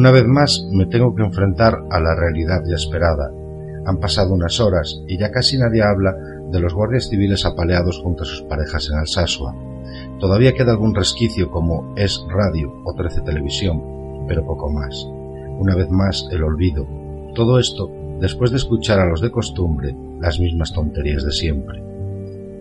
Una vez más me tengo que enfrentar a la realidad ya esperada. Han pasado unas horas y ya casi nadie habla de los guardias civiles apaleados junto a sus parejas en Alsasua. Todavía queda algún resquicio como Es Radio o 13 Televisión, pero poco más. Una vez más, el olvido. Todo esto después de escuchar a los de costumbre las mismas tonterías de siempre.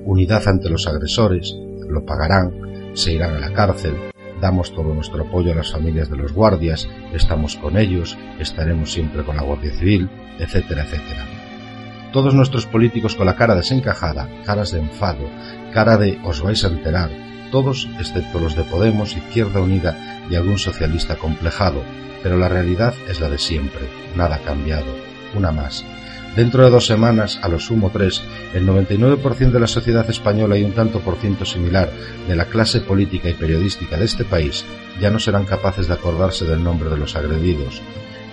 Unidad ante los agresores, lo pagarán, se irán a la cárcel, damos todo nuestro apoyo a las familias de los guardias, estamos con ellos, estaremos siempre con la Guardia Civil, etcétera, etcétera. Todos nuestros políticos con la cara desencajada, caras de enfado, cara de os vais a enterar, todos excepto los de Podemos, Izquierda Unida y algún socialista complejado, pero la realidad es la de siempre, nada ha cambiado, una más. Dentro de dos semanas, a lo sumo tres, el 99% de la sociedad española y un tanto por ciento similar de la clase política y periodística de este país ya no serán capaces de acordarse del nombre de los agredidos.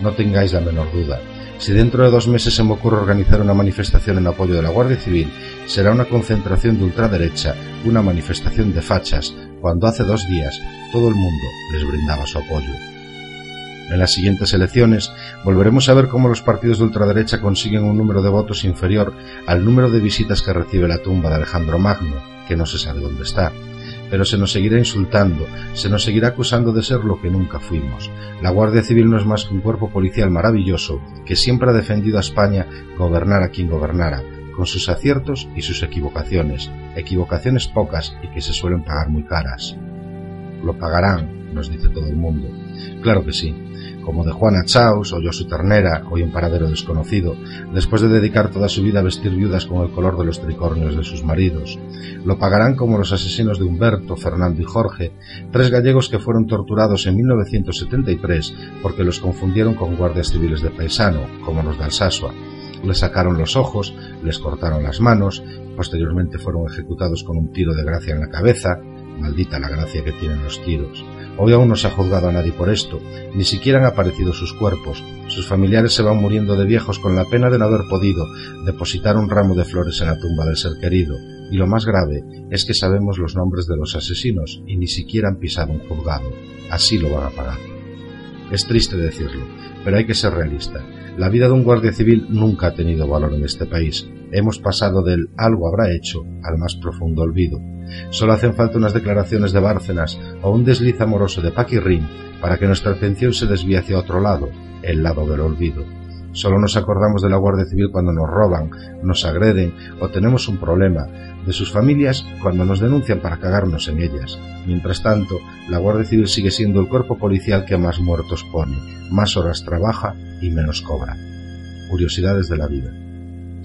No tengáis la menor duda. Si dentro de dos meses se me ocurre organizar una manifestación en apoyo de la Guardia Civil, será una concentración de ultraderecha, una manifestación de fachas, cuando hace dos días todo el mundo les brindaba su apoyo. En las siguientes elecciones volveremos a ver cómo los partidos de ultraderecha consiguen un número de votos inferior al número de visitas que recibe la tumba de Alejandro Magno, que no se sabe dónde está. Pero se nos seguirá insultando, se nos seguirá acusando de ser lo que nunca fuimos. La Guardia Civil no es más que un cuerpo policial maravilloso que siempre ha defendido a España gobernar a quien gobernara, con sus aciertos y sus equivocaciones, equivocaciones pocas y que se suelen pagar muy caras. Lo pagarán, nos dice todo el mundo. Claro que sí, como de Juana Chaus o Josu Ternera, hoy un paradero desconocido, después de dedicar toda su vida a vestir viudas con el color de los tricornios de sus maridos. Lo pagarán como los asesinos de Humberto, Fernando y Jorge, tres gallegos que fueron torturados en 1973 porque los confundieron con guardias civiles de paisano, como los de Alsasua. Les sacaron los ojos, les cortaron las manos, posteriormente fueron ejecutados con un tiro de gracia en la cabeza, maldita la gracia que tienen los tiros. Hoy aún no se ha juzgado a nadie por esto, ni siquiera han aparecido sus cuerpos. Sus familiares se van muriendo de viejos con la pena de no haber podido depositar un ramo de flores en la tumba del ser querido. Y lo más grave es que sabemos los nombres de los asesinos y ni siquiera han pisado un juzgado. Así lo van a pagar. Es triste decirlo, pero hay que ser realista. La vida de un guardia civil nunca ha tenido valor en este país. Hemos pasado del algo habrá hecho al más profundo olvido. Solo hacen falta unas declaraciones de Bárcenas o un desliz amoroso de Paquirrín para que nuestra atención se desvíe hacia otro lado, el lado del olvido. Solo nos acordamos de la Guardia Civil cuando nos roban, nos agreden o tenemos un problema, de sus familias cuando nos denuncian para cagarnos en ellas. Mientras tanto, la Guardia Civil sigue siendo el cuerpo policial que más muertos pone, más horas trabaja y menos cobra. Curiosidades de la vida.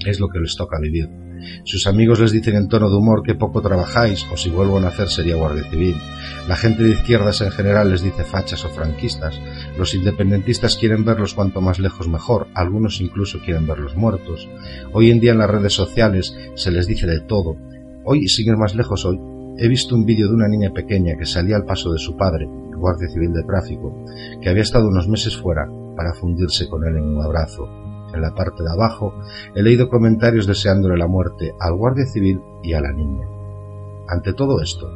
Es lo que les toca vivir. Sus amigos les dicen en tono de humor que poco trabajáis o si vuelvo a nacer sería guardia civil. La gente de izquierdas en general les dice fachas o franquistas. Los independentistas quieren verlos cuanto más lejos mejor, algunos incluso quieren verlos muertos. Hoy en día en las redes sociales se les dice de todo. Hoy, siguen más lejos hoy, he visto un vídeo de una niña pequeña que salía al paso de su padre, guardia civil de tráfico, que había estado unos meses fuera para fundirse con él en un abrazo en la parte de abajo, he leído comentarios deseándole la muerte al guardia civil y a la niña. Ante todo esto,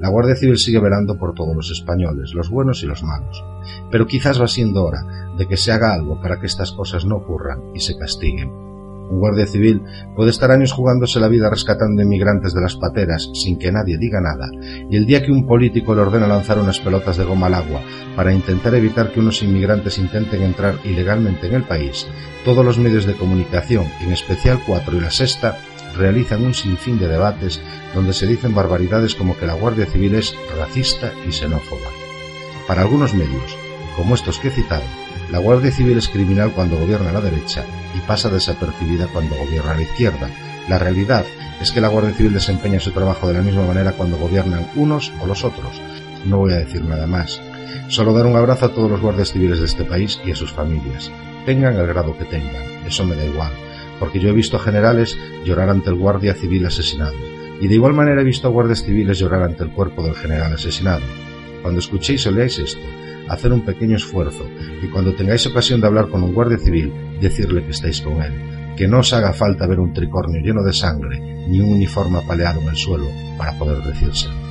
la Guardia Civil sigue velando por todos los españoles, los buenos y los malos, pero quizás va siendo hora de que se haga algo para que estas cosas no ocurran y se castiguen. Un guardia civil puede estar años jugándose la vida rescatando inmigrantes de las pateras sin que nadie diga nada, y el día que un político le ordena lanzar unas pelotas de goma al agua para intentar evitar que unos inmigrantes intenten entrar ilegalmente en el país, todos los medios de comunicación, en especial Cuatro y La Sexta, realizan un sinfín de debates donde se dicen barbaridades como que la Guardia Civil es racista y xenófoba. Para algunos medios, como estos que he citado, la Guardia Civil es criminal cuando gobierna la derecha y pasa desapercibida cuando gobierna la izquierda. La realidad es que la Guardia Civil desempeña su trabajo de la misma manera cuando gobiernan unos o los otros. No voy a decir nada más. Solo dar un abrazo a todos los guardias civiles de este país y a sus familias. Tengan el grado que tengan, eso me da igual, porque yo he visto generales llorar ante el guardia civil asesinado, y de igual manera he visto a guardias civiles llorar ante el cuerpo del general asesinado. Cuando escuchéis o leáis esto, hacer un pequeño esfuerzo y cuando tengáis ocasión de hablar con un guardia civil, decirle que estáis con él, que no os haga falta ver un tricornio lleno de sangre ni un uniforme apaleado en el suelo para poder decírselo.